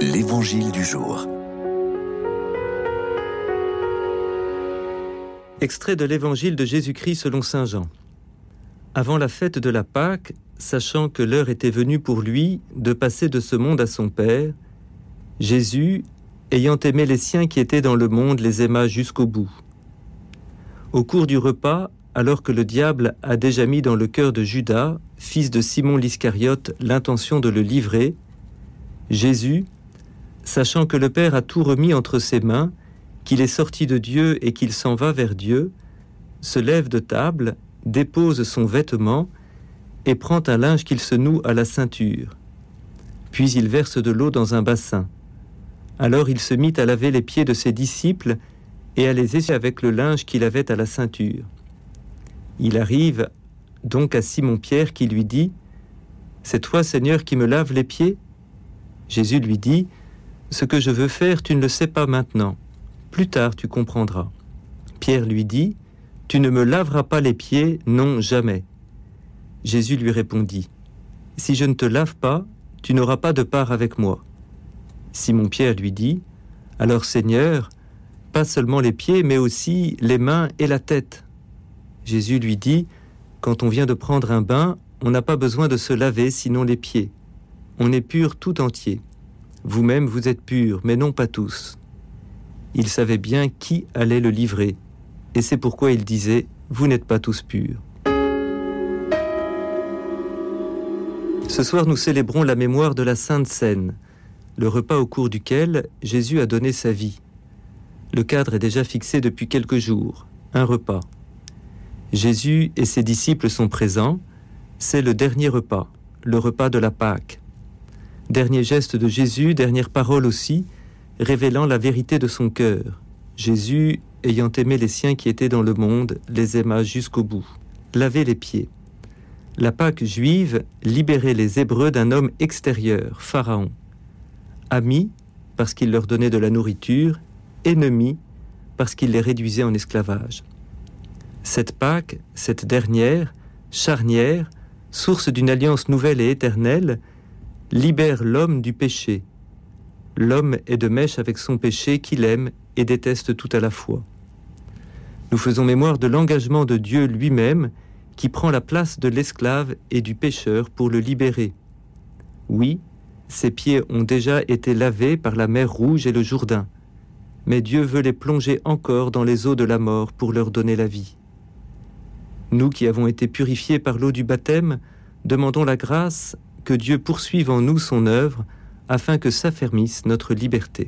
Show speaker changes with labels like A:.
A: L'Évangile du jour.
B: Extrait de l'Évangile de Jésus-Christ selon Saint Jean. Avant la fête de la Pâque, sachant que l'heure était venue pour lui de passer de ce monde à son Père, Jésus, ayant aimé les siens qui étaient dans le monde, les aima jusqu'au bout. Au cours du repas, alors que le diable a déjà mis dans le cœur de Judas, fils de Simon l'Iscariote, l'intention de le livrer, Jésus, sachant que le Père a tout remis entre ses mains, qu'il est sorti de Dieu et qu'il s'en va vers Dieu, se lève de table, dépose son vêtement et prend un linge qu'il se noue à la ceinture. Puis il verse de l'eau dans un bassin. Alors il se mit à laver les pieds de ses disciples et à les essuyer avec le linge qu'il avait à la ceinture. Il arrive donc à Simon-Pierre qui lui dit, C'est toi Seigneur qui me laves les pieds? Jésus lui dit, Ce que je veux faire, tu ne le sais pas maintenant. Plus tard, tu comprendras. Pierre lui dit, Tu ne me laveras pas les pieds, non, jamais. Jésus lui répondit, Si je ne te lave pas, tu n'auras pas de part avec moi. Simon-Pierre lui dit, Alors Seigneur, pas seulement les pieds, mais aussi les mains et la tête. Jésus lui dit, Quand on vient de prendre un bain, on n'a pas besoin de se laver sinon les pieds on est pur tout entier. Vous-même, vous êtes pur, mais non pas tous. Il savait bien qui allait le livrer, et c'est pourquoi il disait, Vous n'êtes pas tous purs. Ce soir, nous célébrons la mémoire de la Sainte Seine, le repas au cours duquel Jésus a donné sa vie. Le cadre est déjà fixé depuis quelques jours, un repas. Jésus et ses disciples sont présents, c'est le dernier repas, le repas de la Pâque. Dernier geste de Jésus, dernière parole aussi, révélant la vérité de son cœur. Jésus, ayant aimé les siens qui étaient dans le monde, les aima jusqu'au bout. Laver les pieds. La Pâque juive libérait les Hébreux d'un homme extérieur, Pharaon. Amis, parce qu'il leur donnait de la nourriture, ennemis, parce qu'il les réduisait en esclavage. Cette Pâque, cette dernière, charnière, source d'une alliance nouvelle et éternelle, libère l'homme du péché. L'homme est de mèche avec son péché qu'il aime et déteste tout à la fois. Nous faisons mémoire de l'engagement de Dieu lui-même qui prend la place de l'esclave et du pécheur pour le libérer. Oui, ses pieds ont déjà été lavés par la mer Rouge et le Jourdain, mais Dieu veut les plonger encore dans les eaux de la mort pour leur donner la vie. Nous qui avons été purifiés par l'eau du baptême, demandons la grâce que Dieu poursuive en nous son œuvre afin que s'affermisse notre liberté.